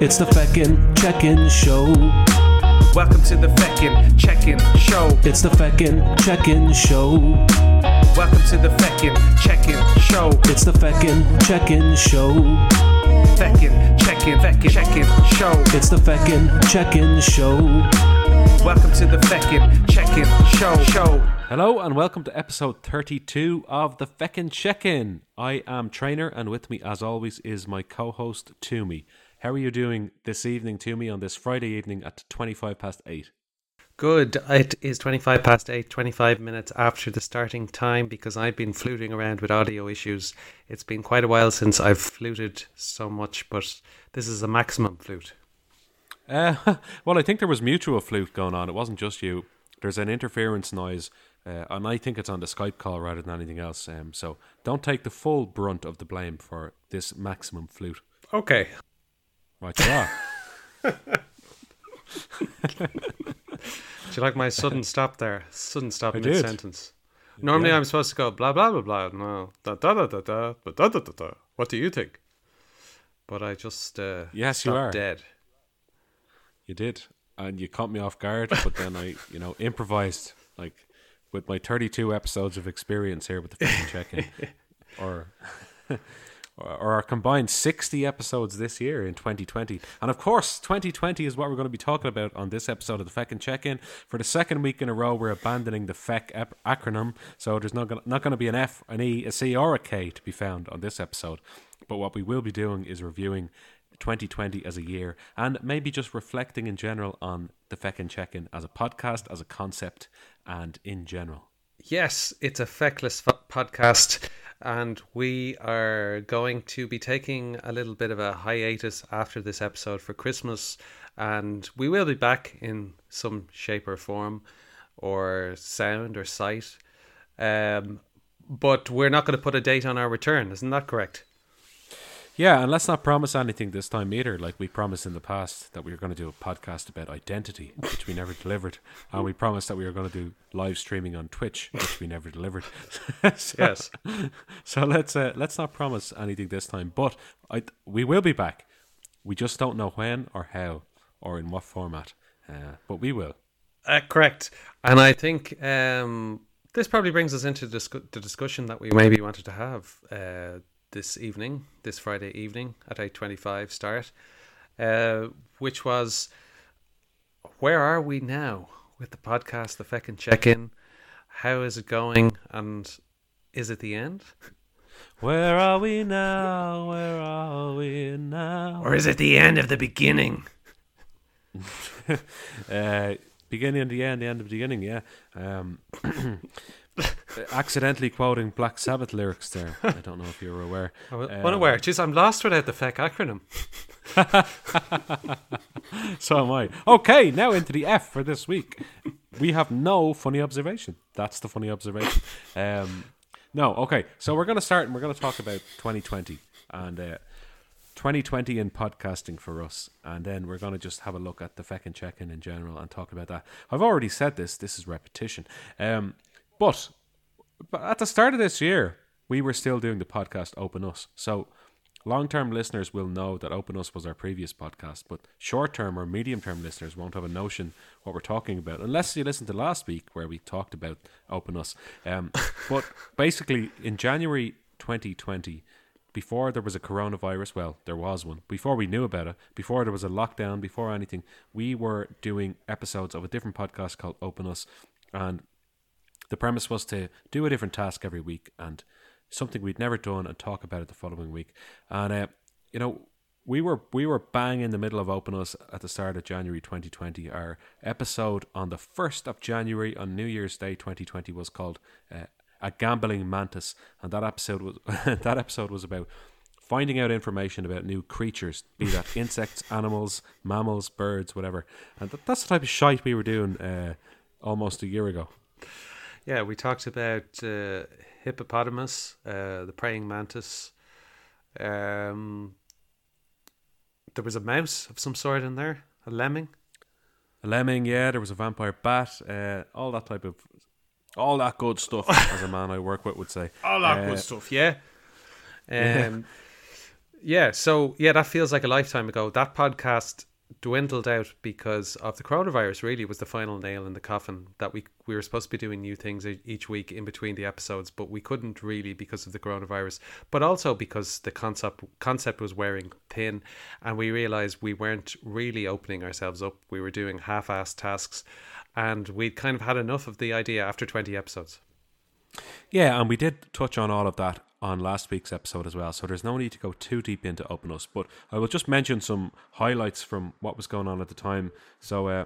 It's the Feckin' Check-In Show. Welcome to the Feckin' Check-In Show. It's the Feckin' Check-In Show. Welcome to the Feckin' Check-In Show. It's the Feckin' Check-In Show. Feckin' Check-In, Feckin' Check-In Show. It's the Feckin' Check-In Show. Welcome to the Feckin' Check-In Show. Show. Hello and welcome to episode 32 of the Feckin' Check-In. I am Trainer and with me as always is my co-host Toomey. How are you doing this evening, Toomey on this Friday evening at 25 past 8? Good. It is 25 past 8, 25 minutes after the starting time because I've been fluting around with audio issues. It's been quite a while since I've fluted so much, but this is a maximum flute. Uh, well, I think there was mutual flute going on. It wasn't just you. There's an interference noise, uh, and I think it's on the Skype call rather than anything else. Um, so don't take the full brunt of the blame for this maximum flute. Okay. Right, you are. Do you like my sudden stop there? Sudden stop in mid sentence. Normally, yeah. I'm supposed to go blah blah blah blah. No, da da da da da, but da da da da. What do you think? But I just uh, yes, you are dead. You did, and you caught me off guard. But then I, you know, improvised like with my 32 episodes of experience here with the fucking check-in, or uh, or our combined 60 episodes this year in 2020. And of course, 2020 is what we're going to be talking about on this episode of the Feckin' Check-in. For the second week in a row, we're abandoning the FECK ep- acronym, so there's not gonna, not going to be an F, an E, a C, or a K to be found on this episode. But what we will be doing is reviewing 2020 as a year and maybe just reflecting in general on the Feckin' Check-in as a podcast, as a concept, and in general. Yes, it's a feckless podcast, and we are going to be taking a little bit of a hiatus after this episode for Christmas, and we will be back in some shape or form, or sound or sight. Um, but we're not going to put a date on our return, isn't that correct? Yeah, and let's not promise anything this time either. Like we promised in the past that we were going to do a podcast about identity, which we never delivered, and we promised that we were going to do live streaming on Twitch, which we never delivered. so, Yes. So let's uh, let's not promise anything this time, but I we will be back. We just don't know when or how or in what format, uh, but we will. Uh, correct. And I think um, this probably brings us into discu- the discussion that we maybe wanted to have uh, this evening, this Friday evening at 8.25 start, uh, which was, where are we now with the podcast, the Feckin' Check-In? How is it going? And is it the end? Where are we now? Where are we now? Or is it the end of the beginning? uh, beginning and the end, the end of the beginning. Yeah. Um, accidentally quoting Black Sabbath lyrics there. I don't know if you were aware. I was Um, unaware. Jeez, I'm lost without the FECK acronym. So am I. Okay, now into the F for this week. We have no funny observation. That's the funny observation. Um, no, okay. So we're going to start and we're going to talk about 2020 and uh, 2020 in podcasting for us. And then we're going to just have a look at the feckin' check-in in general and talk about that. I've already said this. This is repetition. Um, but, but at the start of this year, we were still doing the podcast Open Us. So long-term listeners will know that Open Us was our previous podcast, but short-term or medium-term listeners won't have a notion what we're talking about unless you listen to last week where we talked about Open Us. Um, but basically, in January 2020, before there was a coronavirus, well, there was one. Before we knew about it, before there was a lockdown, before anything, we were doing episodes of a different podcast called Open Us, and the premise was to do a different task every week and something we'd never done and talk about it the following week. And uh, you know, we were we were bang in the middle of Open Us at the start of January 2020. Our episode on the first of January on New Year's Day 2020 was called uh, "A Gambling Mantis," and that episode was that episode was about finding out information about new creatures, be that insects, animals, mammals, birds, whatever. And th- that's the type of shite we were doing uh, almost a year ago. Yeah, we talked about uh, hippopotamus, uh, the praying mantis. Um, there was a mouse of some sort in there, a lemming. A lemming, yeah. There was a vampire bat, uh, all that type of, all that good stuff, as a man I work with would say. All that Uh, good stuff, yeah. Um, Yeah, so yeah, that feels like a lifetime ago. That podcast dwindled out because of the coronavirus. Really, was the final nail in the coffin that we we were supposed to be doing new things each week in between the episodes, but we couldn't really because of the coronavirus. But also because the concept concept was wearing thin, and we realized we weren't really opening ourselves up. We were doing half-assed tasks, and we'd kind of had enough of the idea after twenty episodes. Yeah, and we did touch on all of that on last week's episode as well. So there's no need to go too deep into Open Us, but I will just mention some highlights from what was going on at the time. So uh,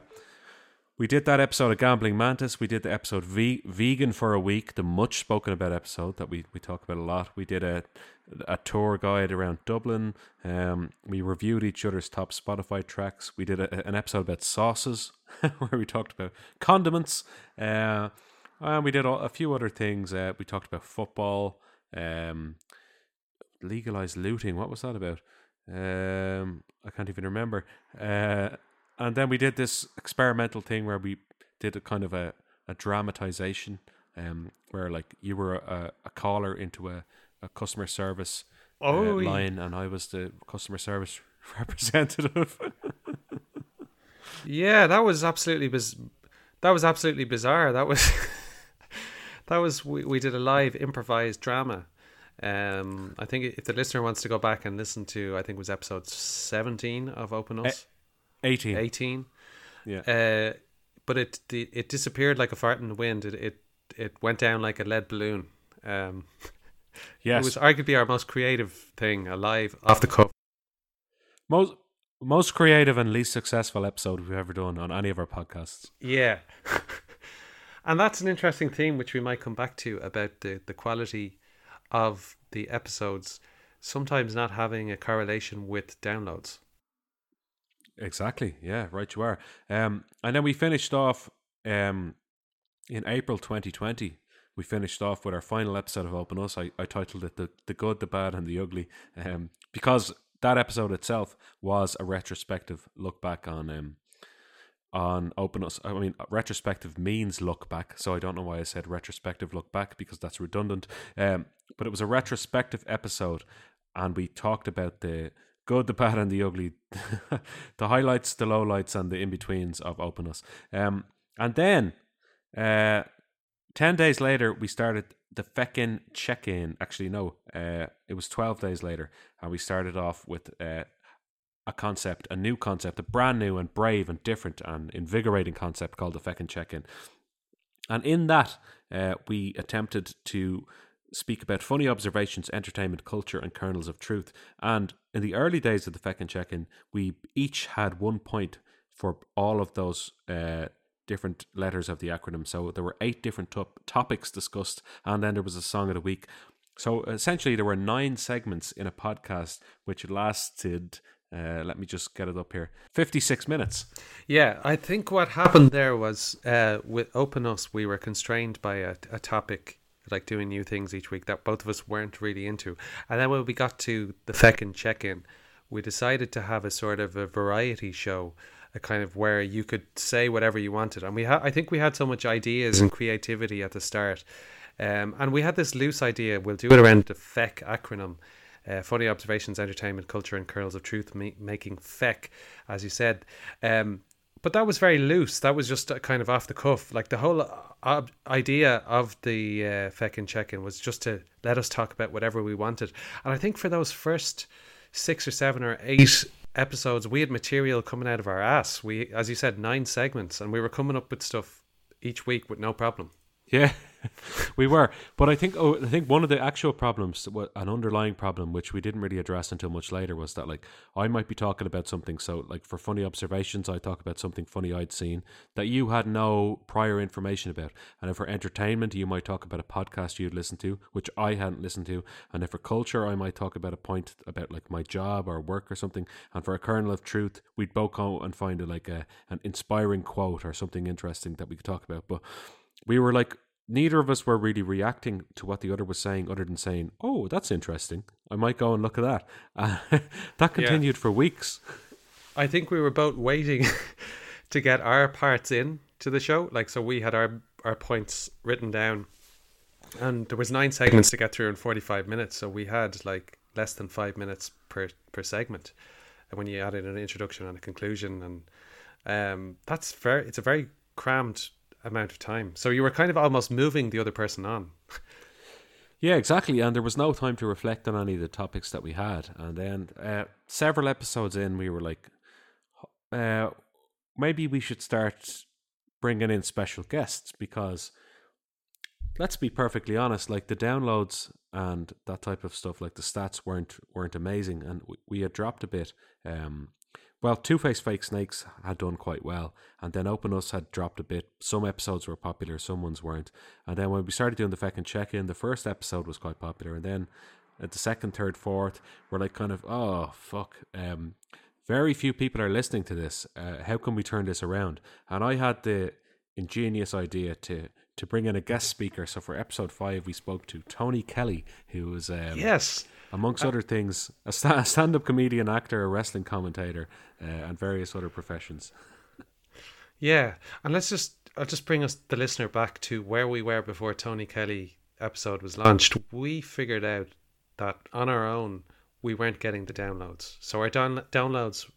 we did that episode of Gambling Mantis. We did the episode v- Vegan for a Week, the much spoken about episode that we, we talk about a lot. We did a a tour guide around Dublin. Um, we reviewed each other's top Spotify tracks. We did a, an episode about sauces where we talked about condiments. Uh, and we did a, a few other things. Uh, we talked about football, um, legalized looting. What was that about? Um, I can't even remember. Uh, and then we did this experimental thing where we did a kind of a, a dramatization, um, where like you were a, a caller into a, a customer service uh, Oh, yeah. line, and I was the customer service representative. Yeah, that was absolutely biz- that was absolutely bizarre. That was that was we, we did a live improvised drama. Um, I think if the listener wants to go back and listen to, I think it was episode seventeen of Open Us, Eighteen. eighteen. Yeah. Uh, but it it disappeared like a fart in the wind. It it, it went down like a lead balloon. Um, yes. It was arguably our most creative thing, alive live off the cuff. most most creative and least successful episode we've ever done on any of our podcasts. Yeah. and that's an interesting theme which we might come back to about the, the quality of the episodes sometimes not having a correlation with downloads. Exactly. Yeah, right you are. Um, and then we finished off um, in April 2020. We finished off with our final episode of Open Us. I, I titled it the, the Good, the Bad, and the Ugly um, because that episode itself was a retrospective look back on um, on Open Us. I mean, retrospective means look back, so I don't know why I said retrospective look back because that's redundant. Um, but it was a retrospective episode, and we talked about the good, the bad, and the ugly, the highlights, the lowlights, and the in betweens of Open Us. Um, and then, uh, ten days later, we started the feckin' check in. Actually, no, uh, it was twelve days later, and we started off with uh, a concept, a new concept, a brand new and brave and different and invigorating concept called the feckin' check in. And in that, uh, we attempted to speak about funny observations, entertainment, culture, and kernels of truth. And in the early days of the Feckin' Check In, we each had one point for all of those uh, different letters of the acronym. So there were eight different top- topics discussed, and then there was a song of the week. So essentially, there were nine segments in a podcast which lasted. Uh, let me just get it up here. Fifty-six minutes. Yeah, I think what happened there was uh, with Open Us, we were constrained by a, a topic, like doing new things each week that both of us weren't really into. And then when we got to the second check in, we decided to have a sort of a variety show, a kind of where you could say whatever you wanted. And we ha- I think we had so much ideas and creativity at the start. Um, and we had this loose idea, we'll do it around the FECK acronym. Uh, funny observations, entertainment, culture, and kernels of truth, ma- making feck, as you said. Um, but that was very loose. That was just uh, kind of off the cuff. Like the whole ob- idea of the uh, Feckin' Check In was just to let us talk about whatever we wanted. And I think for those first six or seven or eight episodes, we had material coming out of our ass. We, as you said, nine segments, and we were coming up with stuff each week with no problem. Yeah, we were. But I think oh, I think one of the actual problems, an underlying problem, which we didn't really address until much later, was that like I might be talking about something. So like for funny observations, I talk about something funny I'd seen that you had no prior information about. And if for entertainment, you might talk about a podcast you'd listened to, which I hadn't listened to. And if for culture, I might talk about a point about like my job or work or something. And for a kernel of truth, we'd both go and find a, like a an inspiring quote or something interesting that we could talk about. But we were like neither of us were really reacting to what the other was saying other than saying oh that's interesting i might go and look at that uh, that continued for weeks I think we were both waiting to get our parts in to the show. Like, so we had our our points written down, and there was nine segments to get through in forty five minutes. So we had like less than five minutes per per segment. And when you add in an introduction and a conclusion, and um, that's very it's a very crammed amount of time. So you were kind of almost moving the other person on. Yeah, exactly. And there was no time to reflect on any of the topics that we had. And then uh, several episodes in, we were like, uh, maybe we should start bringing in special guests because let's be perfectly honest like the downloads and that type of stuff like the stats weren't weren't amazing and we, we had dropped a bit um well two face fake snakes had done quite well and then open us had dropped a bit some episodes were popular some ones weren't and then when we started doing the second check in the first episode was quite popular and then at the second third fourth we're like kind of oh fuck um very few people are listening to this. Uh, how can we turn this around? And I had the ingenious idea to to bring in a guest speaker. So for episode five, we spoke to Tony Kelly, who was um, Yes. Amongst other things a, sta- a stand-up comedian, actor, a wrestling commentator, uh, and various other professions. Yeah, and let's just I'll just bring us the listener back to where we were before Tony Kelly episode was launched. We figured out that on our own we weren't getting the downloads, so our down- downloads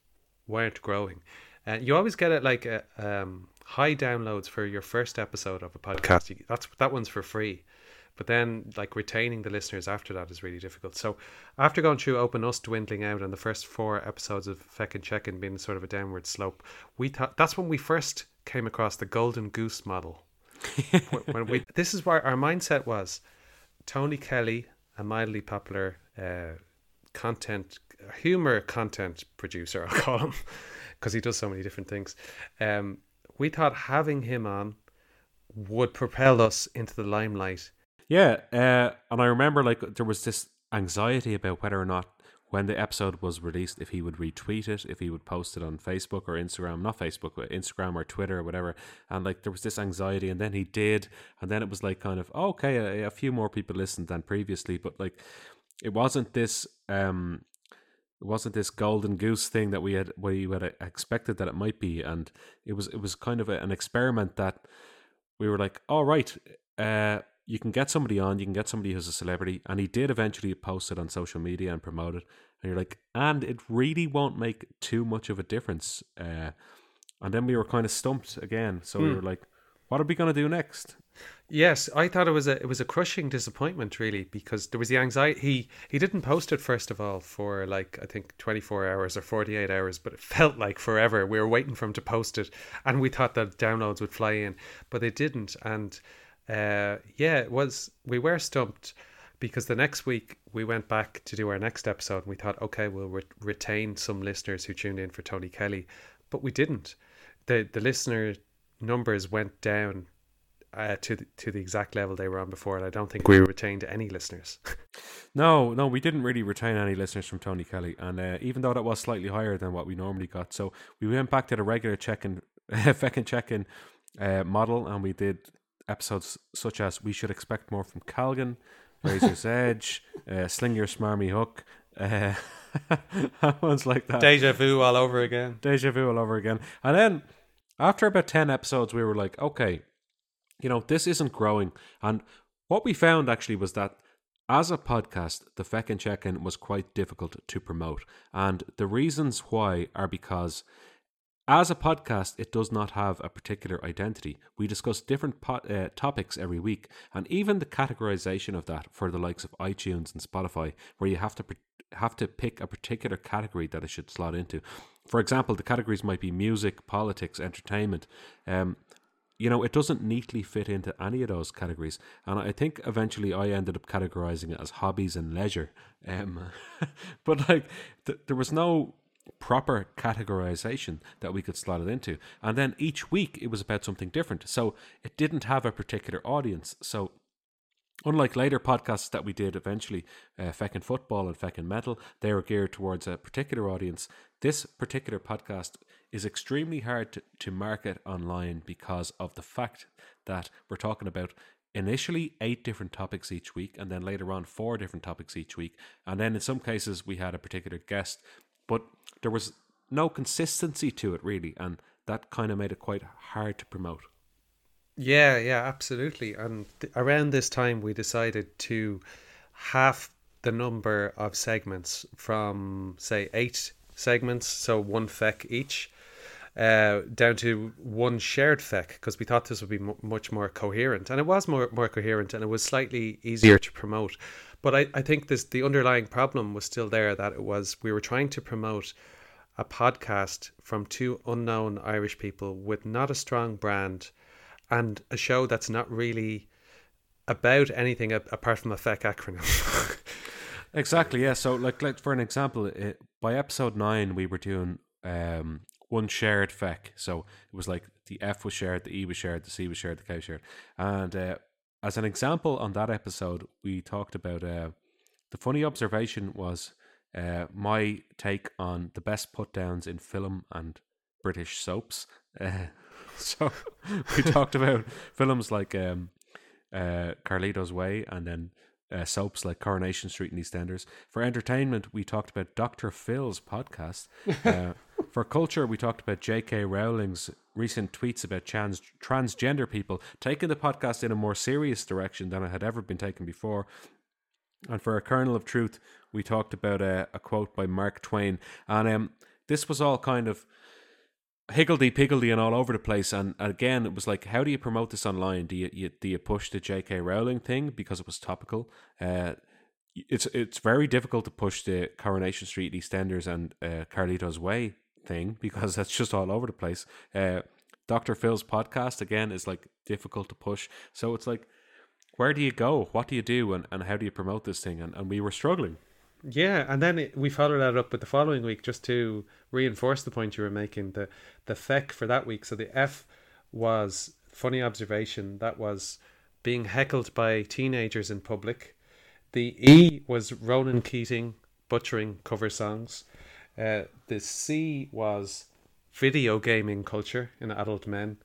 weren't growing. And you always get it like a, um, high downloads for your first episode of a podcast. You, that's that one's for free. But then, like retaining the listeners after that is really difficult. So, after going through Open Us dwindling out and the first four episodes of Feckin' Check-In being sort of a downward slope, we thought that's when we first came across the Golden Goose model. When we, this is where our mindset was. Tony Kelly, a mildly popular uh, content, humor content producer, I'll call him, because he does so many different things. Um, we thought having him on would propel us into the limelight Yeah, uh, and I remember like there was this anxiety about whether or not when the episode was released, if he would retweet it, if he would post it on Facebook or Instagram, not Facebook, but Instagram or Twitter or whatever. And like there was this anxiety, and then he did, and then it was like kind of oh, okay, a, a few more people listened than previously, but like it wasn't this um it wasn't this golden goose thing that we had we had expected that it might be and it was it was kind of a, an experiment that we were like all right uh you can get somebody on you can get somebody who's a celebrity and he did eventually post it on social media and promote it and you're like and it really won't make too much of a difference uh and then we were kind of stumped again so we were like what are we going to do next Yes, I thought it was a it was a crushing disappointment really because there was the anxiety. He he didn't post it first of all for like I think twenty four hours or forty eight hours, but it felt like forever. We were waiting for him to post it, and we thought that downloads would fly in, but they didn't. And uh, yeah, it was we were stumped because the next week we went back to do our next episode, and we thought, okay, we'll re- retain some listeners who tuned in for Tony Kelly, but we didn't. the The listener numbers went down uh, to the, to the exact level they were on before, and I don't think we retained any listeners. No, no, we didn't really retain any listeners from Tony Kelly, and uh, even though that was slightly higher than what we normally got, so we went back to the regular check-in, and check-in uh, model, and we did episodes such as "We Should Expect More from Calgan," "Razor's Edge," uh, "Sling Your Smarmy Hook," uh, ones like that. Deja vu all over again. Deja vu all over again. And then after about 10 episodes, we were like, okay, you know, this isn't growing. And what we found actually was that as a podcast, the Feckin' Check In was quite difficult to promote. And the reasons why are because as a podcast, it does not have a particular identity. We discuss different po- uh, topics every week, and even the categorization of that for the likes of iTunes and Spotify, where you have to pr- have to pick a particular category that it should slot into. For example, the categories might be music, politics, entertainment. Um, you know, it doesn't neatly fit into any of those categories. And I think eventually I ended up categorizing it as hobbies and leisure. Um, but like, th- there was no proper categorization that we could slot it into. And then each week it was about something different. So it didn't have a particular audience. So Unlike later podcasts that we did eventually, uh, Feckin' Football and Feckin' Metal, they were geared towards a particular audience. This particular podcast is extremely hard to, to market online because of the fact that we're talking about initially eight different topics each week, and then later on four different topics each week. And then in some cases, we had a particular guest, but there was no consistency to it really, and that kind of made it quite hard to promote. Yeah, yeah, absolutely. And th- around this time, we decided to half the number of segments from say eight segments, so one feck each, uh, down to one shared feck because we thought this would be mu much more coherent, and it was more more coherent, and it was slightly easier to promote. But I, I think this the underlying problem was still there that it was we were trying to promote a podcast from two unknown Irish people with not a strong brand and a show that's not really about anything a- apart from a feck acronym. Exactly. Yeah. So, like, like for an example, it, by episode nine, we were doing um, one shared feck. So it was like the F was shared, the E was shared, the C was shared, the K was shared. And uh, as an example, on that episode, we talked about uh, the funny observation was uh, my take on the best put downs in film and British soaps. So we talked about films like um, uh, Carlito's Way and then uh, soaps like Coronation Street and EastEnders. For entertainment, we talked about Dr. Phil's podcast. Uh, for culture, we talked about J.K. Rowling's recent tweets about trans- transgender people, taking the podcast in a more serious direction than it had ever been taken before. And for a kernel of truth, we talked about a, a quote by Mark Twain. And um, this was all kind of higgledy piggledy and all over the place. And again, it was like, how do you promote this online? Do you, you do you push the J.K. Rowling thing because it was topical? Uh, it's it's very difficult to push the Coronation Street EastEnders and uh, Carlito's Way thing because that's just all over the place. Uh, Dr. Phil's podcast again is like difficult to push. So it's like, where do you go? What do you do? And, and how do you promote this thing? And, and we were struggling. Yeah, and then it, we followed that up with the following week just to reinforce the point you were making. The the feck for that week. So the F was funny observation. That was being heckled by teenagers in public. The E was Ronan Keating butchering cover songs. Uh, the C was video gaming culture in adult men.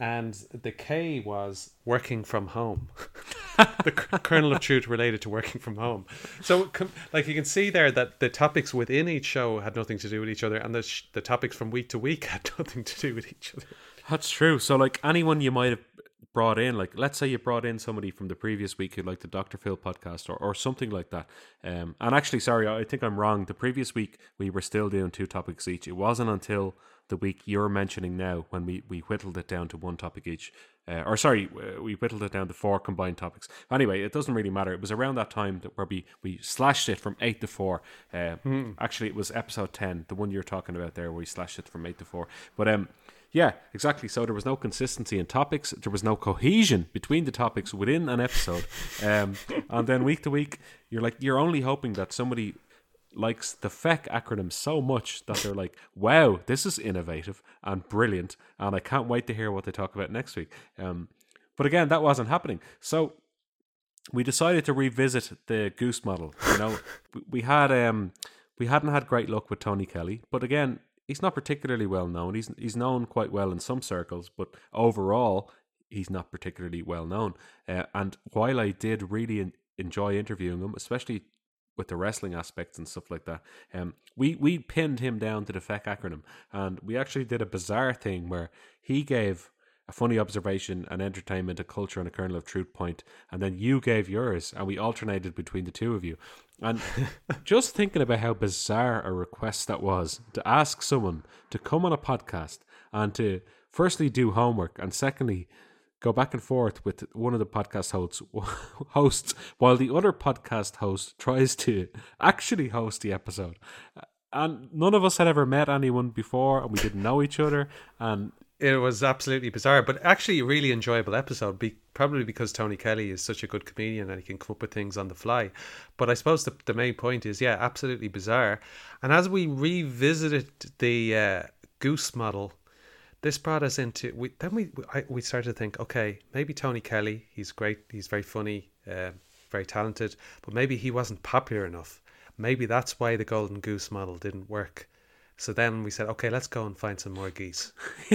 And the K was working from home. the kernel of truth related to working from home. So, like you can see there that the topics within each show had nothing to do with each other, and the sh- the topics from week to week had nothing to do with each other. That's true. So, like anyone you might have brought in, like let's say you brought in somebody from the previous week who liked the Dr. Phil podcast or, or something like that. Um, and actually, sorry, I think I'm wrong. The previous week we were still doing two topics each. It wasn't until the week you're mentioning now when we, we whittled it down to one topic each. Uh, or sorry, we whittled it down to four combined topics. Anyway, it doesn't really matter. It was around that time that where we, we slashed it from eight to four. Uh, Actually, it was episode 10, the one you're talking about there, where we slashed it from eight to four. But um, yeah, exactly. So there was no consistency in topics. There was no cohesion between the topics within an episode. Um, and then week to week, you're like you're only hoping that somebody likes the FECK acronym so much that they're like, "Wow, this is innovative and brilliant," and I can't wait to hear what they talk about next week. Um, but again, that wasn't happening. So we decided to revisit the goose model. You know, we- had um we hadn't had great luck with Tony Kelly, but again, he's not particularly well known. He's he's known quite well in some circles, but overall, he's not particularly well known. Uh, and while I did really en- enjoy interviewing him, especially with the wrestling aspects and stuff like that, um, we we pinned him down to the FECK acronym, and we actually did a bizarre thing where he gave a funny observation, an entertainment, a culture, and a kernel of truth point, and then you gave yours, and we alternated between the two of you. And just thinking about how bizarre a request that was to ask someone to come on a podcast and to firstly do homework, and secondly go back and forth with one of the podcast hosts hosts while the other podcast host tries to actually host the episode. And none of us had ever met anyone before, and we didn't know each other, and It was absolutely bizarre, but actually a really enjoyable episode. Be- probably because Tony Kelly is such a good comedian and he can come up with things on the fly. But I suppose the, the main point is, yeah, absolutely bizarre. And as we revisited the uh, goose model, this brought us into we then we I, we started to think, okay, maybe Tony Kelly, he's great, he's very funny, uh, very talented, but maybe he wasn't popular enough. Maybe that's why the golden goose model didn't work. So then we said, okay, let's go and find some more geese.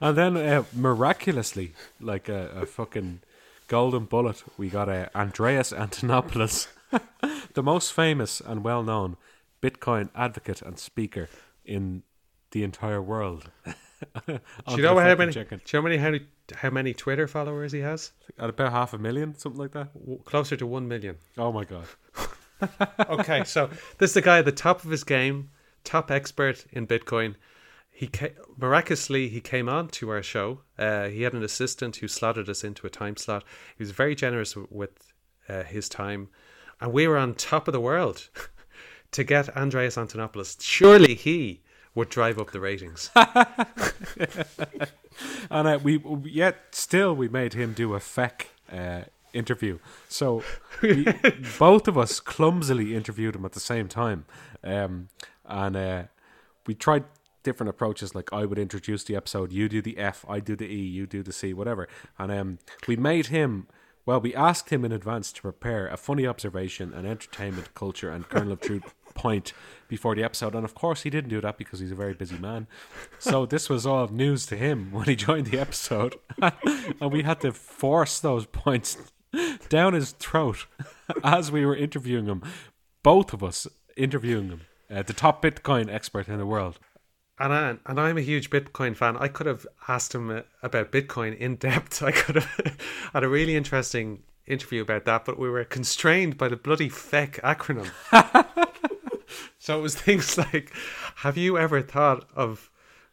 And then uh, miraculously, like a, a fucking golden bullet, we got uh, Andreas Antonopoulos, the most famous and well known Bitcoin advocate and speaker in the entire world. Do you know how many? chicken. Do you know how many how, many- how many Twitter followers he has? At about half a million, something like that. Closer to one million. Oh my god. okay, so this is the guy at the top of his game, top expert in Bitcoin. He ca- miraculously he came on to our show. Uh, he had an assistant who slotted us into a time slot. He was very generous w- with uh, his time, and we were on top of the world to get Andreas Antonopoulos. Surely he would drive up the ratings. And uh, we yet still we made him do a feck uh, interview. So we, both of us clumsily interviewed him at the same time, um, and uh, we tried different approaches. Like I would introduce the episode, you do the F, I do the E, you do the C, whatever. And um, we made him. Well, we asked him in advance to prepare a funny observation, an entertainment, culture, and kernel of truth point before the episode. And of course, he didn't do that because he's a very busy man. So this was all news to him when he joined the episode. and we had to force those points down his throat as we were interviewing him. Both of us interviewing him, uh, the top Bitcoin expert in the world. And I, and I'm a huge Bitcoin fan. I could have asked him uh, about Bitcoin in depth. I could have had a really interesting interview about that, but we were constrained by the bloody FECK acronym. so it was things like, "Have you ever thought of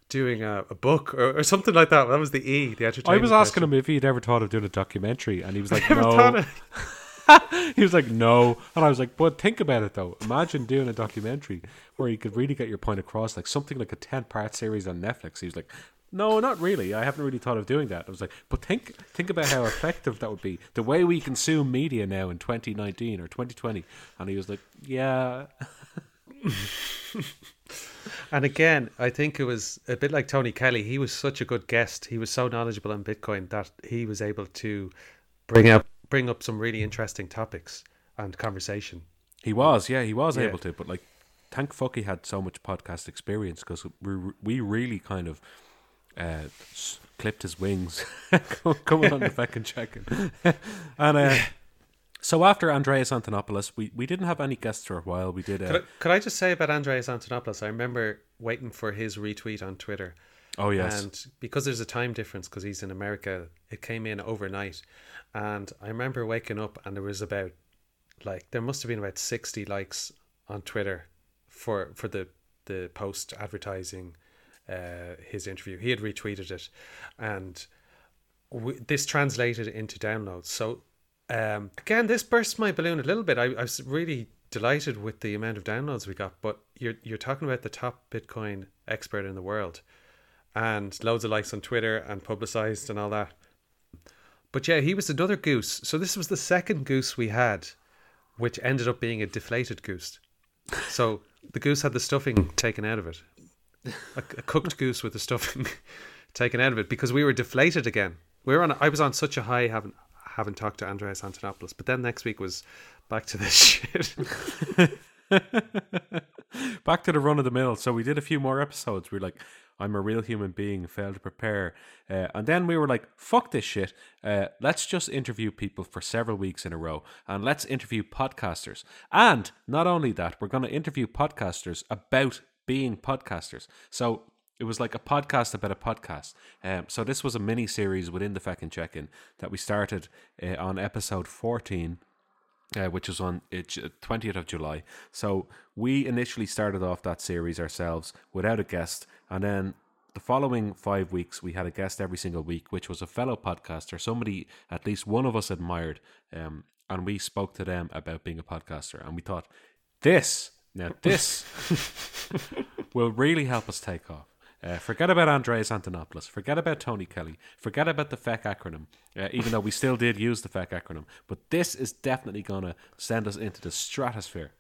doing a, a book or, or something like that?" That was the E, the I was asking him if he'd ever thought of doing a documentary, and he was like, "No." he was like, "No," and I was like, "But think about it though. Imagine doing a documentary where you could really get your point across, like something like a ten-part series on Netflix." He was like, "No, not really. I haven't really thought of doing that." I was like, "But think, think about how effective that would be. The way we consume media now in 2019 or 2020." And he was like, "Yeah." And again, I think it was a bit like Tony Kelly. He was such a good guest. He was so knowledgeable on Bitcoin that he was able to bring up bring up some really interesting topics and conversation. He was, yeah, he was Yeah. able to, but like, thank fuck he had so much podcast experience because we we really kind of uh, s- clipped his wings coming on the fucking checking. and uh, so after Andreas Antonopoulos, we, we didn't have any guests for a while. We did. Could Uh, I, could I just say about Andreas Antonopoulos? I remember waiting for his retweet on Twitter. Oh yes, And because there's a time difference, because he's in America, it came in overnight. And I remember waking up and there was about, like, there must have been about 60 likes on Twitter for, for the, the post advertising uh, his interview. He had retweeted it. And w- this translated into downloads. So, um, again, this burst my balloon a little bit. I, I was really delighted with the amount of downloads we got. But you're, you're talking about the top Bitcoin expert in the world and loads of likes on Twitter and publicized and all that. But yeah, he was another goose. So this was the second goose we had, which ended up being a deflated goose. So the goose had the stuffing taken out of it, a, a cooked goose with the stuffing taken out of it because we were deflated again. We were on. I was on such a high having having talked to Andreas Antonopoulos, but then next week was back to this shit. back to the run of the mill. So we did a few more episodes. We were like, I'm a real human being, failed to prepare. Uh, and then we were like, fuck this shit. Uh, let's just interview people for several weeks in a row. And let's interview podcasters. And not only that, we're going to interview podcasters about being podcasters. So it was like a podcast about a podcast. Um, so this was a mini series within the Feckin' Check In that we started uh, on episode 14 uh, which was on twentieth of July. So we initially started off that series ourselves without a guest, and then the following five weeks we had a guest every single week, which was a fellow podcaster, somebody at least one of us admired, um, and we spoke to them about being a podcaster, and we thought this now this will really help us take off. Uh, forget about Andreas Antonopoulos. Forget about Tony Kelly. Forget about the FECK acronym, uh, even though we still did use the FECK acronym. But this is definitely going to send us into the stratosphere.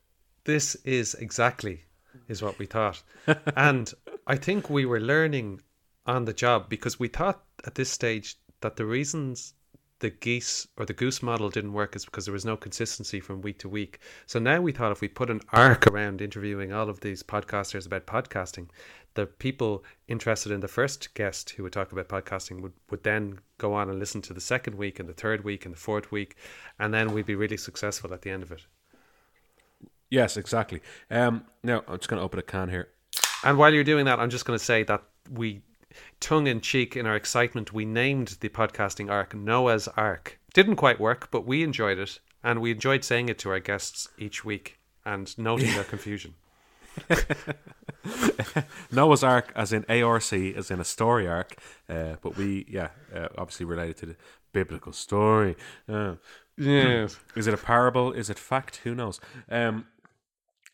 this is exactly is what we thought and i think we were learning on the job because we thought at this stage that the reasons the geese or the goose model didn't work is because there was no consistency from week to week so now we thought if we put an arc around interviewing all of these podcasters about podcasting the people interested in the first guest who would talk about podcasting would, would then go on and listen to the second week and the third week and the fourth week and then we'd be really successful at the end of it Yes, exactly. Um, now I'm just going to open a can here. And while you're doing that, I'm just going to say that we tongue in cheek, in our excitement, we named the podcasting arc Noah's Ark. Didn't quite work, but we enjoyed it, and we enjoyed saying it to our guests each week and noting their confusion. Noah's Ark, as in ARC, as in a story arc, uh, but we, yeah, uh, obviously related to the biblical story. Uh, Yeah. is it a parable? Is it fact? Who knows? Um,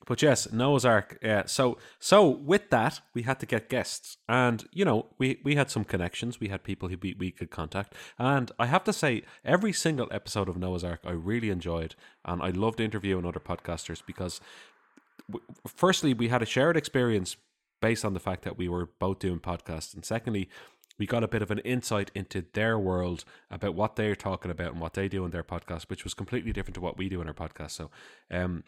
but yes, Noah's Ark. Yeah. So, so with that, we had to get guests, and you know, we we had some connections. We had people who we, we could contact, and I have to say, every single episode of Noah's Ark I really enjoyed, and I loved interviewing other podcasters because w- firstly, we had a shared experience based on the fact that we were both doing podcasts, and secondly, we got a bit of an insight into their world about what they're talking about and what they do in their podcast, which was completely different to what we do in our podcast. So, um,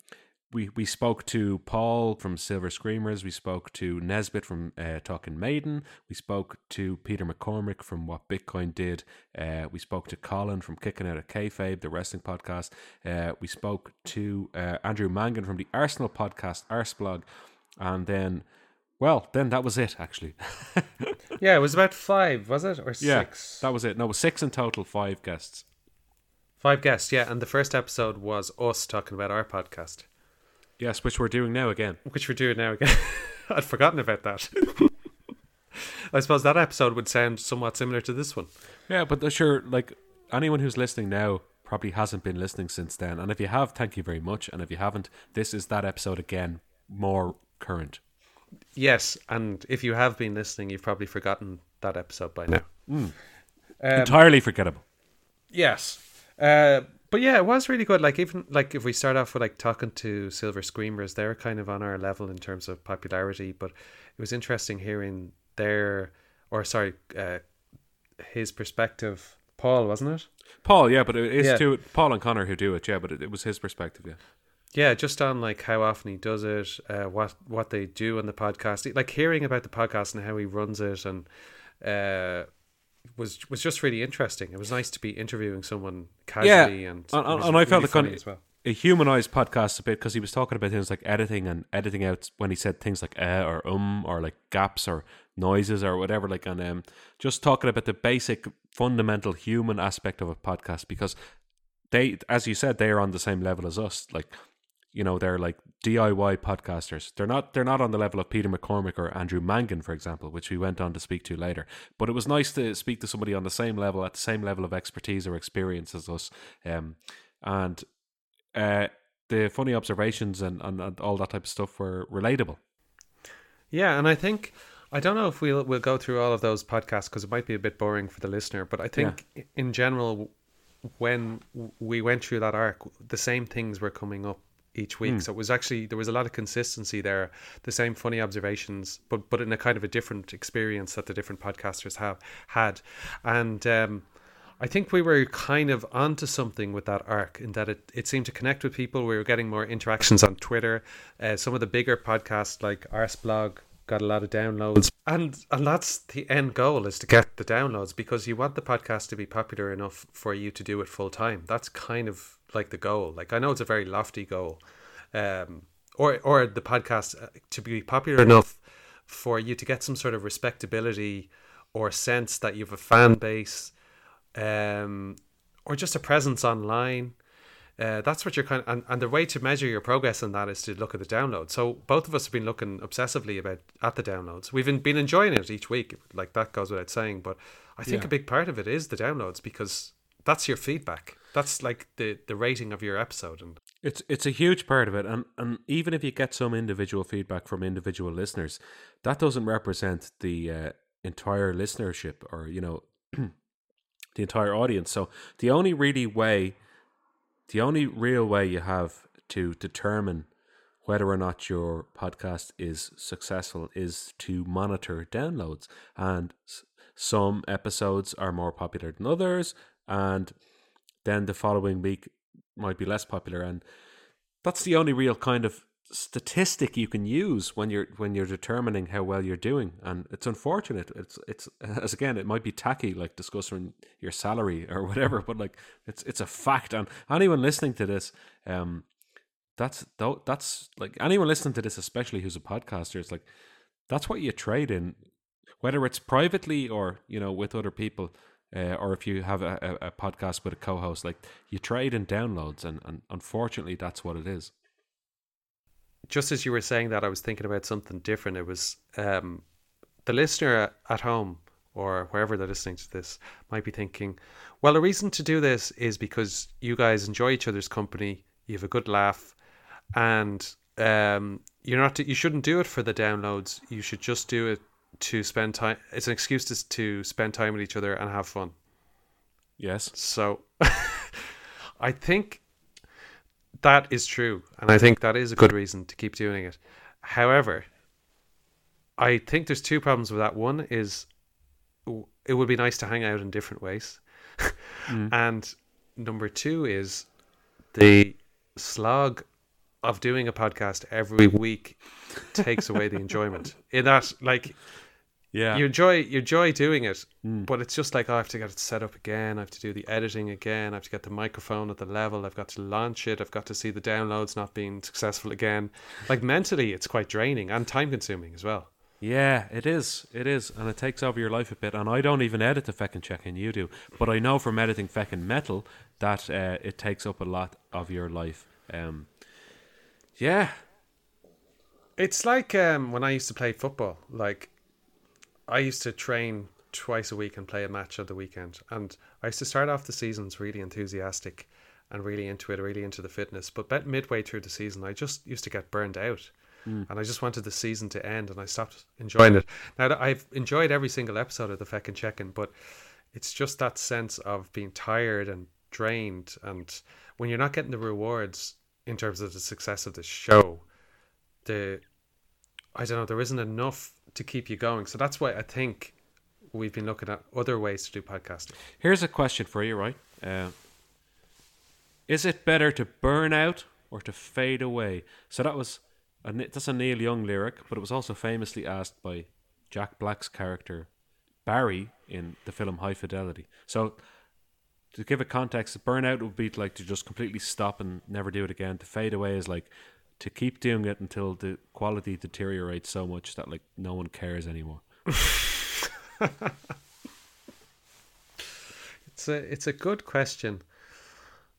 we we spoke to Paul from Silver Screamers. We spoke to Nesbit from uh, Talking Maiden. We spoke to Peter McCormack from What Bitcoin Did. Uh, we spoke to Colin from Kicking Out of Kayfabe, the wrestling podcast. Uh, we spoke to uh, Andrew Mangan from the Arsenal podcast, Arseblog, and then, well, then that was it actually. Yeah, it was about five, was it? Or yeah, six? that was it. No, it was six in total, five guests. Five guests, yeah. And the first episode was us talking about our podcast, Yes, which we're doing now again. which we're doing now again. I'd forgotten about that. I suppose that episode would sound somewhat similar to this one. Yeah, but uh, sure, like anyone who's listening now probably hasn't been listening since then. And if you have, thank you very much. And if you haven't, this is that episode again, more current. Yes, and if you have been listening, you've probably forgotten that episode by now. Um, Entirely forgettable. Yes. Uh, but yeah, it was really good. Like even like if we start off with like talking to Silver Screamers, they're kind of on our level in terms of popularity. But it was interesting hearing their, or sorry, uh, his perspective. Paul, wasn't it? Paul, yeah, but it is Yeah. two Paul and Connor who do it, yeah, but it, it was his perspective, yeah. Yeah, just on like how often he does it, uh, what what they do on the podcast, like hearing about the podcast and how he runs it, and uh, was was just really interesting. It was nice to be interviewing someone casually, and and, it was and I felt really it kind of as well. it humanized podcast a bit because he was talking about things like editing and editing out when he said things like uh or um or like gaps or noises or whatever like and um just talking about the basic fundamental human aspect of a podcast because they as you said they are on the same level as us like you know they're like DIY podcasters they're not they're not on the level of Peter McCormack or Andrew Mangan for example which we went on to speak to later but it was nice to speak to somebody on the same level at the same level of expertise or experience as us um and uh, the funny observations and, and, and all that type of stuff were relatable. Yeah, and I think I don't know if we'll we'll go through all of those podcasts because it might be a bit boring for the listener. But I think i in general, when we went through that arc, the same things were coming up each week. So it was actually there was a lot of consistency there. The same funny observations, but but in a kind of a different experience that the different podcasters have had, and. um I think we were kind of onto something with that arc in that it, it seemed to connect with people. We were getting more interactions on Twitter. Uh, some of the bigger podcasts like Arseblog got a lot of downloads. And and that's the end goal is to get the downloads because you want the podcast to be popular enough for you to do it full time. That's kind of like the goal. Like I know it's a very lofty goal. Um or or the podcast uh, to be popular enough for you to get some sort of respectability or sense that you have a fan base um, or just a presence online. Uh, that's what you're kind of, and, and the way to measure your progress in that is to look at the downloads. So both of us have been looking obsessively about at the downloads. We've been, been enjoying it each week, like that goes without saying. But I think Yeah. a big part of it is the downloads because that's your feedback. That's like the the rating of your episode, and It's it's a huge part of it, and and even if you get some individual feedback from individual listeners, that doesn't represent the uh, entire listenership or you know the entire audience. So the only really way, the only real way you have to determine whether or not your podcast is successful is to monitor downloads. And some episodes are more popular than others, and then the following week might be less popular. And that's the only real kind of statistic you can use when you're when you're determining how well you're doing. And it's unfortunate. It's it's as again it might be tacky like discussing your salary or whatever but like it's it's a fact. And anyone listening to this um that's that's like anyone listening to this especially who's a podcaster it's like that's what you trade in whether it's privately or you know with other people, uh, or if you have a, a, podcast with a co-host, like you trade in downloads, and, and unfortunately, that's what it is. Just as you were saying that, I was thinking about something different. It was um, the listener at home or wherever they're listening to this might be thinking, well, the reason to do this is because you guys enjoy each other's company, you have a good laugh, and um, you're not. You shouldn't do it for the downloads. You should just do it to spend time. It's an excuse to to spend time with each other and have fun. Yes. So, I think that is true, and I think that is a good reason to keep doing it. However, I think there's two problems with that. One is it would be nice to hang out in different ways, mm. and number two is the slog of doing a podcast every week takes away the enjoyment. In that, like, Yeah. you enjoy you enjoy doing it, but it's just like oh, I have to get it set up again. I have to do the editing again. I have to get the microphone at the level. I've got to launch it. I've got to see the downloads not being successful again. Like mentally, it's quite draining and time consuming as well. Yeah, it is. It is, and it takes over your life a bit. And I don't even edit the feckin' check-in, you do. But I know from editing feckin' metal that uh, it takes up a lot of your life. Um, yeah, It's like um, when I used to play football. Like I used to train twice a week and play a match on the weekend. And I used to start off the seasons really enthusiastic and really into it, really into the fitness. But about midway through the season, I just used to get burned out. And I just wanted the season to end and I stopped enjoying it. Now, I've enjoyed every single episode of the Feckin' Check-In, but it's just that sense of being tired and drained. And when you're not getting the rewards in terms of the success of the show, the I don't know, there isn't enough to keep you going. So that's why I think we've been looking at other ways to do podcasting. Here's a question for you, right? Uh, is it better to burn out or to fade away? So that was a, that's a Neil Young lyric, but it was also famously asked by Jack Black's character Barry in the film High Fidelity. So to give it context, burnout would be like to just completely stop and never do it again. To fade away is like to keep doing it until the quality deteriorates so much that like no one cares anymore. It's a it's a good question.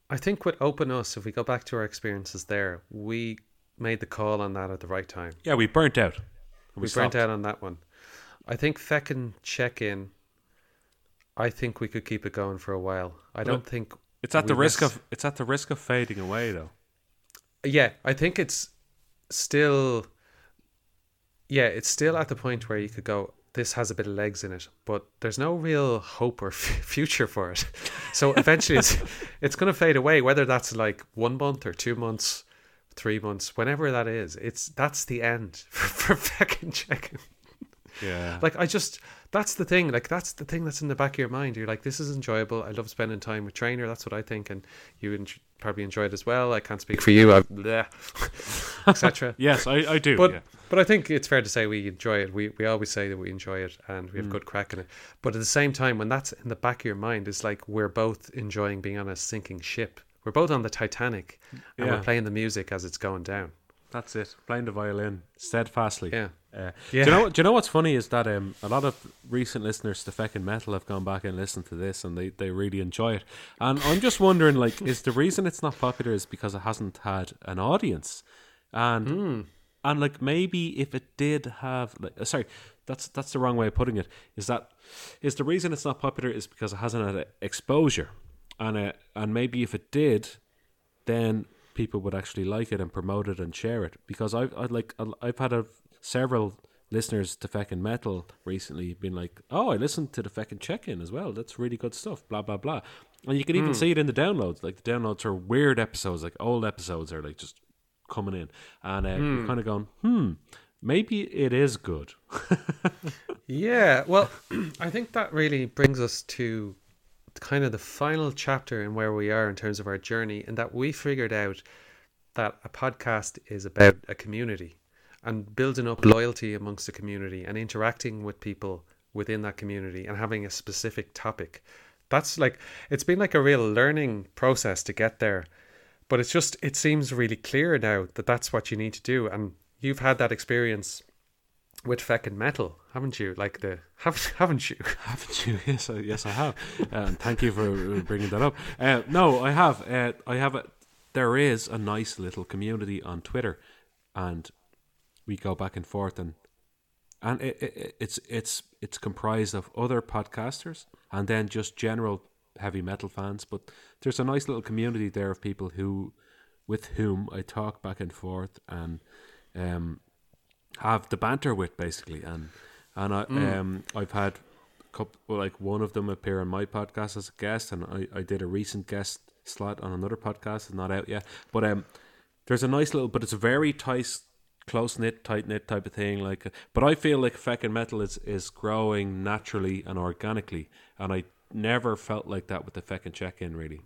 I think with Open Us, if we go back to our experiences there, we made the call on that at the right time. Yeah, we burnt out. We, burnt out on that one. I think Feckin' check in. I think we could keep it going for a while. I don't think It's at the risk miss- of it's at the risk of fading away though. yeah, I think it's still yeah, it's still at the point where you could go this has a bit of legs in it, but there's no real hope or f- future for it. So eventually it's it's going to fade away whether that's like 1 month or 2 months, 3 months, whenever that is. It's that's the end for, for Feckin' Check-In. Yeah. Like I just that's the thing. Like that's the thing that's in the back of your mind. You're like, this is enjoyable. I love spending time with trainer. That's what I think, and you en- probably enjoy it as well. I can't speak for you, etc. yes, I, I do. But yeah. but I think it's fair to say we enjoy it. We we always say that we enjoy it and Mm. we have good crack in it. But at the same time, when that's in the back of your mind, it's like we're both enjoying being on a sinking ship. We're both on the Titanic, and Yeah. we're playing the music as it's going down. That's it. Playing the violin steadfastly. Yeah. Uh, Yeah. Do you know? Do you know what's funny is that um, a lot of recent listeners to Feckin' Metal have gone back and listened to this, and they, they really enjoy it. And I'm just wondering, like, is the reason it's not popular is because it hasn't had an audience, and Hmm. and like maybe if it did have, like, uh, sorry, that's that's the wrong way of putting it. Is that is the reason it's not popular is because it hasn't had uh, exposure, and uh, and maybe if it did, then people would actually like it and promote it and share it. Because I've I like I've had a, several listeners to Feckin' Metal recently been like, "Oh, I listened to the Feckin' Check-In as well. That's really good stuff." Blah blah blah, and you can even see it in the downloads. Like the downloads are weird episodes, like old episodes are like just coming in, and uh, you're kind of going, "Hmm, maybe it is good." Yeah, well, I think that really brings us to kind of the final chapter in where we are in terms of our journey, and that we figured out that a podcast is about a community and building up loyalty amongst the community and interacting with people within that community and having a specific topic. That's like, it's been like a real learning process to get there, but it's just, it seems really clear now that that's what you need to do. And you've had that experience with feckin' metal, haven't you? Like the haven't haven't you? Haven't you? Yes, I, yes, I have. And thank you for uh, bringing that up. Uh, no, I have. Uh, I have. A, there is a nice little community on Twitter, and we go back and forth, and and it, it, it's it's it's comprised of other podcasters and then just general heavy metal fans. But there's a nice little community there of people who, with whom I talk back and forth and um, have the banter with basically, and and I um I've had a couple well, like one of them appear on my podcast as a guest, and I, I did a recent guest slot on another podcast, it's not out yet, but um there's a nice little, but it's a very tight, close knit, tight knit type of thing. Like, but I feel like Feckin' Metal is is growing naturally and organically, and I never felt like that with the Feckin' Check In really.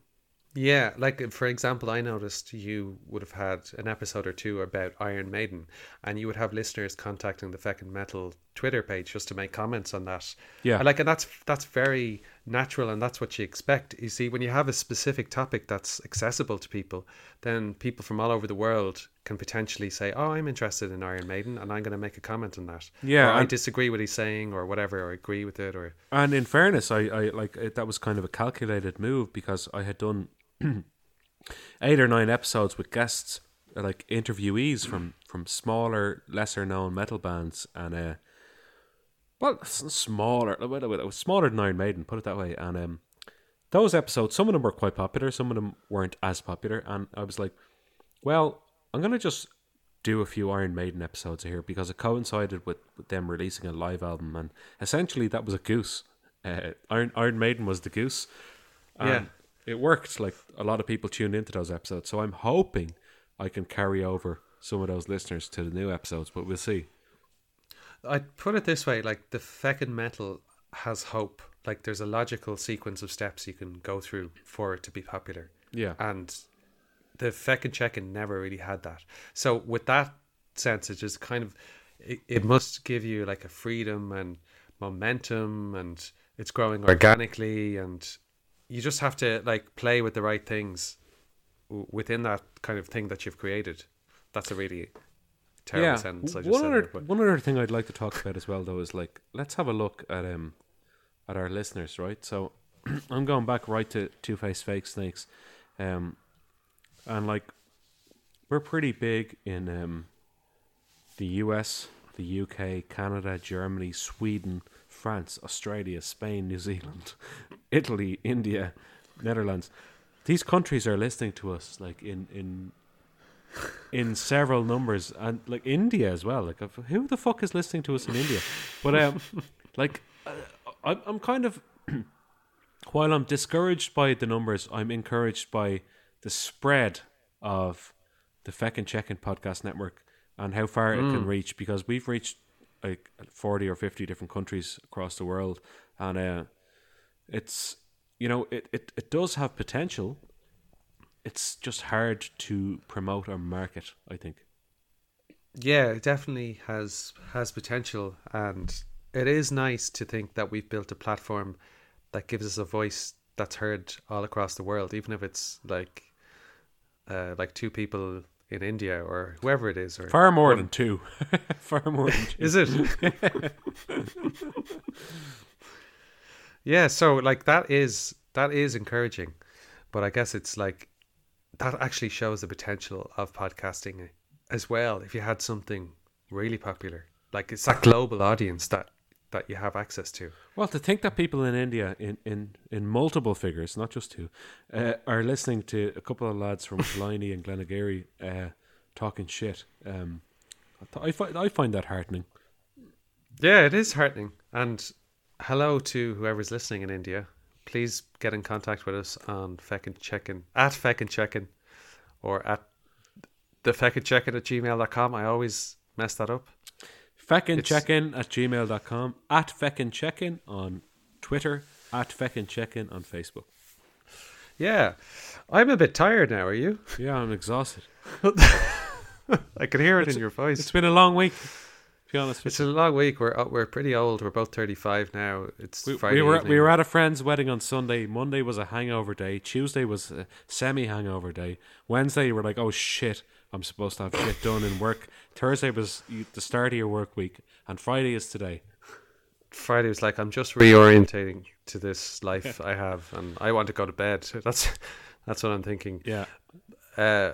Yeah, like uh, for example, I noticed you would have had an episode or two about Iron Maiden, and you would have listeners contacting the Feckin' Metal Twitter page just to make comments on that. Yeah. And like, and that's that's very natural, and that's what you expect. You see, when you have a specific topic that's accessible to people, then people from all over the world can potentially say, "Oh, I'm interested in Iron Maiden, and I'm going to make a comment on that." Yeah, or I disagree with he's saying, or whatever, or agree with it, or And in fairness, I, I like it, that was kind of a calculated move because I had done eight or nine episodes with guests, like interviewees from from smaller, lesser known metal bands, and uh, well, smaller, wait, wait, wait, smaller than Iron Maiden, put it that way. And um, those episodes, some of them were quite popular, some of them weren't as popular, and I was like, well, I'm gonna just do a few Iron Maiden episodes here because it coincided with, with them releasing a live album, and essentially that was a goose. Uh, Iron Iron Maiden was the goose. And Yeah. It worked. Like a lot of people tuned into those episodes, so I'm hoping I can carry over some of those listeners to the new episodes, but we'll see. I'd put it this way: like the feckin' metal has hope. Like there's a logical sequence of steps you can go through for it to be popular. Yeah. And the feckin' checkin' never really had that. So with that sense, it just kind of it, it must give you like a freedom and momentum, and it's growing organically, and you just have to like play with the right things within that kind of thing that you've created. That's a really terrible sentence. I just one said other there, one other thing I'd like to talk about as well, though, is like let's have a look at um at our listeners, right? So I'm going back right to Two Face Fake Snakes, um, and like we're pretty big in um the US, the UK, Canada, Germany, Sweden, France, Australia, Spain, New Zealand, Italy, India, Netherlands. These countries are listening to us like in in in several numbers and like India as well. Like who the fuck is listening to us in India? But um like uh, I'm I'm kind of while I'm discouraged by the numbers, I'm encouraged by the spread of the Feckin' Checkin' podcast network and how far it can reach because we've reached like 40 or 50 different countries across the world. And uh, it's you know it, it, it does have potential. It's just hard to promote or market i think. Yeah, it definitely has has potential, and it is nice to think that we've built a platform that gives us a voice that's heard all across the world, even if it's like uh, like two people in India or whoever it is, or far more than two far more than two is it? yeah, so like that is that is encouraging, but I guess it's like that actually shows the potential of podcasting as well. If you had something really popular, like it's that global audience that that you have access to. well to think that people in india in, in, in multiple figures not just two uh, are listening to a couple of lads from Killiney and Glenageary uh, talking shit um, I, find, I find that heartening Yeah, it is heartening. And hello to whoever's listening in India. Please get in contact with us on Feckin' Checkin' at Feckin' Checkin' or at the Feckin' Checkin' at gmail.com. I always mess that up. Feckincheckin at gmail.com at feckincheckin on twitter at feckincheckin on facebook Yeah. I'm a bit tired now, are you? yeah i'm exhausted I can hear it in your voice. It's been a long week. To be honest It's a long week. We're uh, we're pretty old. We're both 35 now. It's. We, Friday we were evening. we were at a friend's wedding on Sunday. Monday was a hangover day. Tuesday was a semi hangover day. Wednesday we're like, oh shit, I'm supposed to have shit done in work. Thursday was the start of your work week, and Friday is today. Friday was like, I'm just reorientating to this life I have, and I want to go to bed. That's that's what I'm thinking. Yeah. Uh,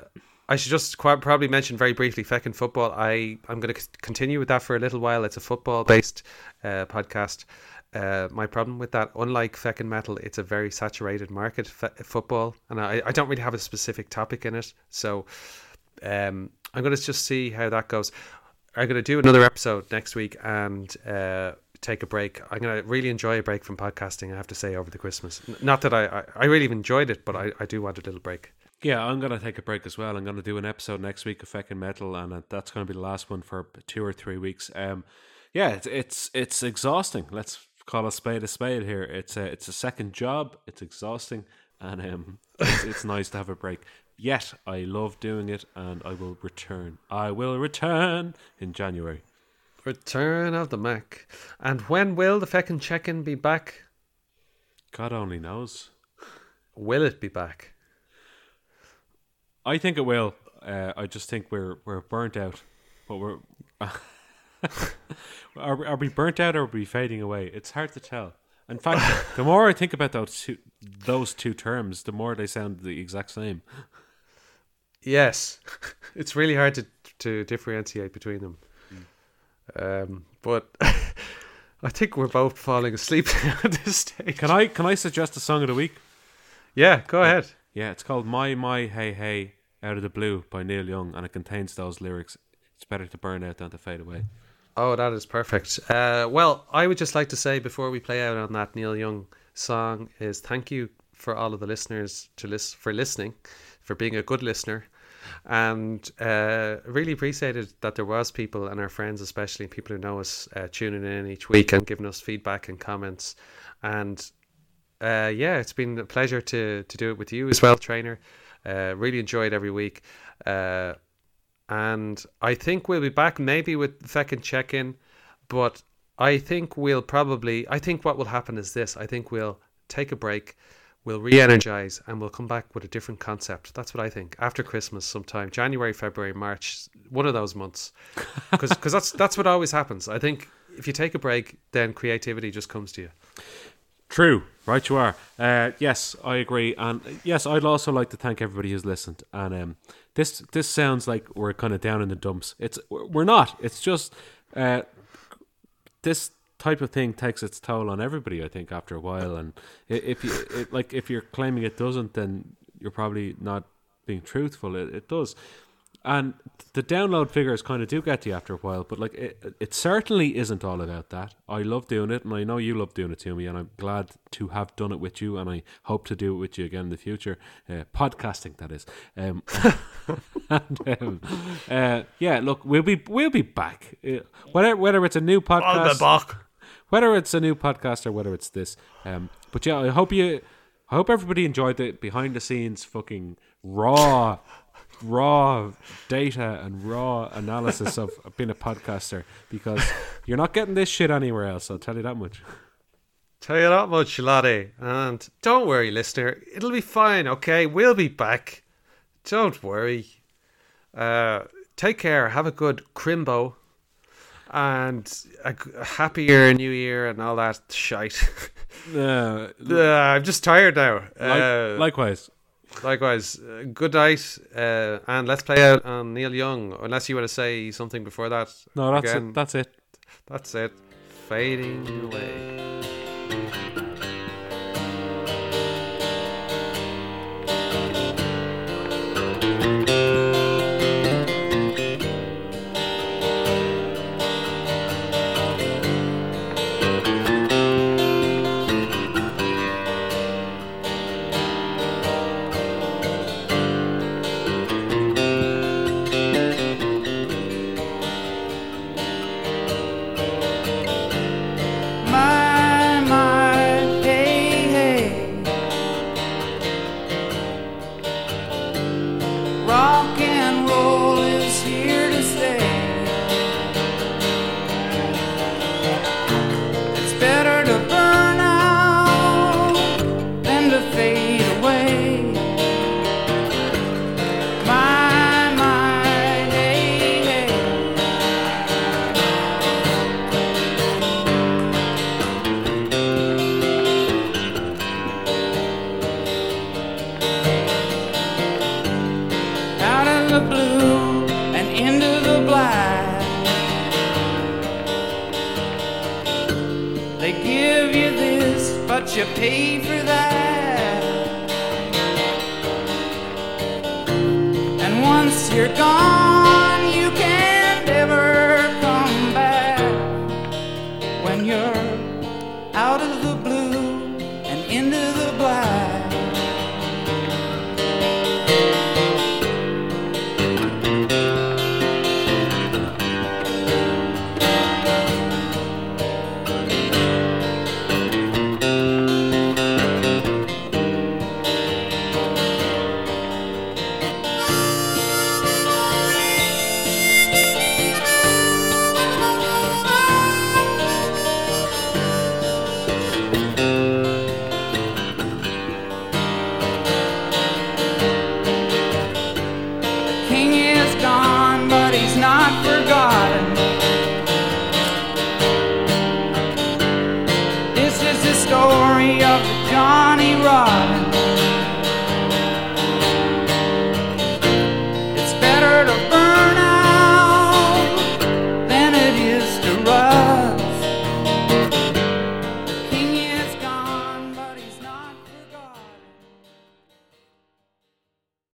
I should just quite probably mention very briefly Feckin' Football. I, I'm going to continue with that for a little while. It's a football based uh, podcast. Uh, my problem with that, unlike Feckin' Metal, it's a very saturated market, fe- football, and I, I don't really have a specific topic in it. So um, I'm going to just see how that goes. I'm going to do another episode next week and uh, take a break. I'm going to really enjoy a break from podcasting, I have to say, over the Christmas. Not that I, I, I really enjoyed it, but I, I do want a little break. Yeah, I'm gonna take a break as well. I'm gonna do an episode next week of Feckin' Metal, and uh, that's gonna be the last one for two or three weeks. Um, yeah, it's it's, it's exhausting. Let's call a spade a spade here. It's a it's a second job. It's exhausting, and um, it's, it's nice to have a break. Yet I love doing it, and I will return. I will return in January. Return of the Mack. And when will the feckin' check-in be back? God only knows. Will it be back? I think it will. Uh, I just think we're we're burnt out, but we're are, we- are we burnt out or are we fading away? It's hard to tell. In fact, the more I think about those two those two terms, the more they sound the exact same. Yes. it's really hard to to differentiate between them. Um, but I think we're both falling asleep at this stage. Can I can I suggest a song of the week? Yeah, go ahead. Yeah, it's called "My My Hey Hey" out of the blue by Neil Young, and it contains those lyrics. It's better to burn out than to fade away. Oh, that is perfect. Uh, well, I would just like to say before we play out on that Neil Young song is thank you for all of the listeners to lis- for listening, for being a good listener, and uh, really appreciated that there was people and our friends, especially people who know us, uh, tuning in each week and giving us feedback and comments, and uh, yeah, it's been a pleasure to to do it with you as well, trainer. Uh, really enjoyed every week. Uh, and I think we'll be back maybe with second check in, but I think we'll probably. I think what will happen is this. I think we'll take a break, we'll re-energize, and we'll come back with a different concept. That's what I think. After Christmas, sometime January, February, March, one of those months, because that's that's what always happens. I think if you take a break, then creativity just comes to you. True, right you are. Uh, yes, I agree, and uh, yes, I'd also like to thank everybody who's listened. And um, this this sounds like we're kind of down in the dumps. It's we're not. It's just uh, this type of thing takes its toll on everybody. I think after a while, and if you it, like if you're claiming it doesn't, then you're probably not being truthful. It, it does. And the download figures kind of do get to you after a while, but like it, it certainly isn't all about that. I love doing it, and I know you love doing it to me, and I'm glad to have done it with you, and I hope to do it with you again in the future. Uh, podcasting, that is. Um, and, um, uh, yeah, look, we'll be we'll be back. Uh, whether whether it's a new podcast, whether it's a new podcast or whether it's this. Um, but yeah, I hope you, I hope everybody enjoyed the behind the scenes fucking raw, raw data and raw analysis of being a podcaster because you're not getting this shit anywhere else. I'll tell you that much. Tell you that much, laddie. And don't worry, listener. It'll be fine, okay? We'll be back. Don't worry. Uh, take care. Have a good crimbo. And a, a happier new year and all that shite. Uh, uh, I'm just tired now. like, Uh, likewise. likewise, uh, good night. Uh, and let's play out on Neil Young. Unless you want to say something before that. No, that's Again, it. That's it. That's it. Fading away. You pay for that. And once you're gone.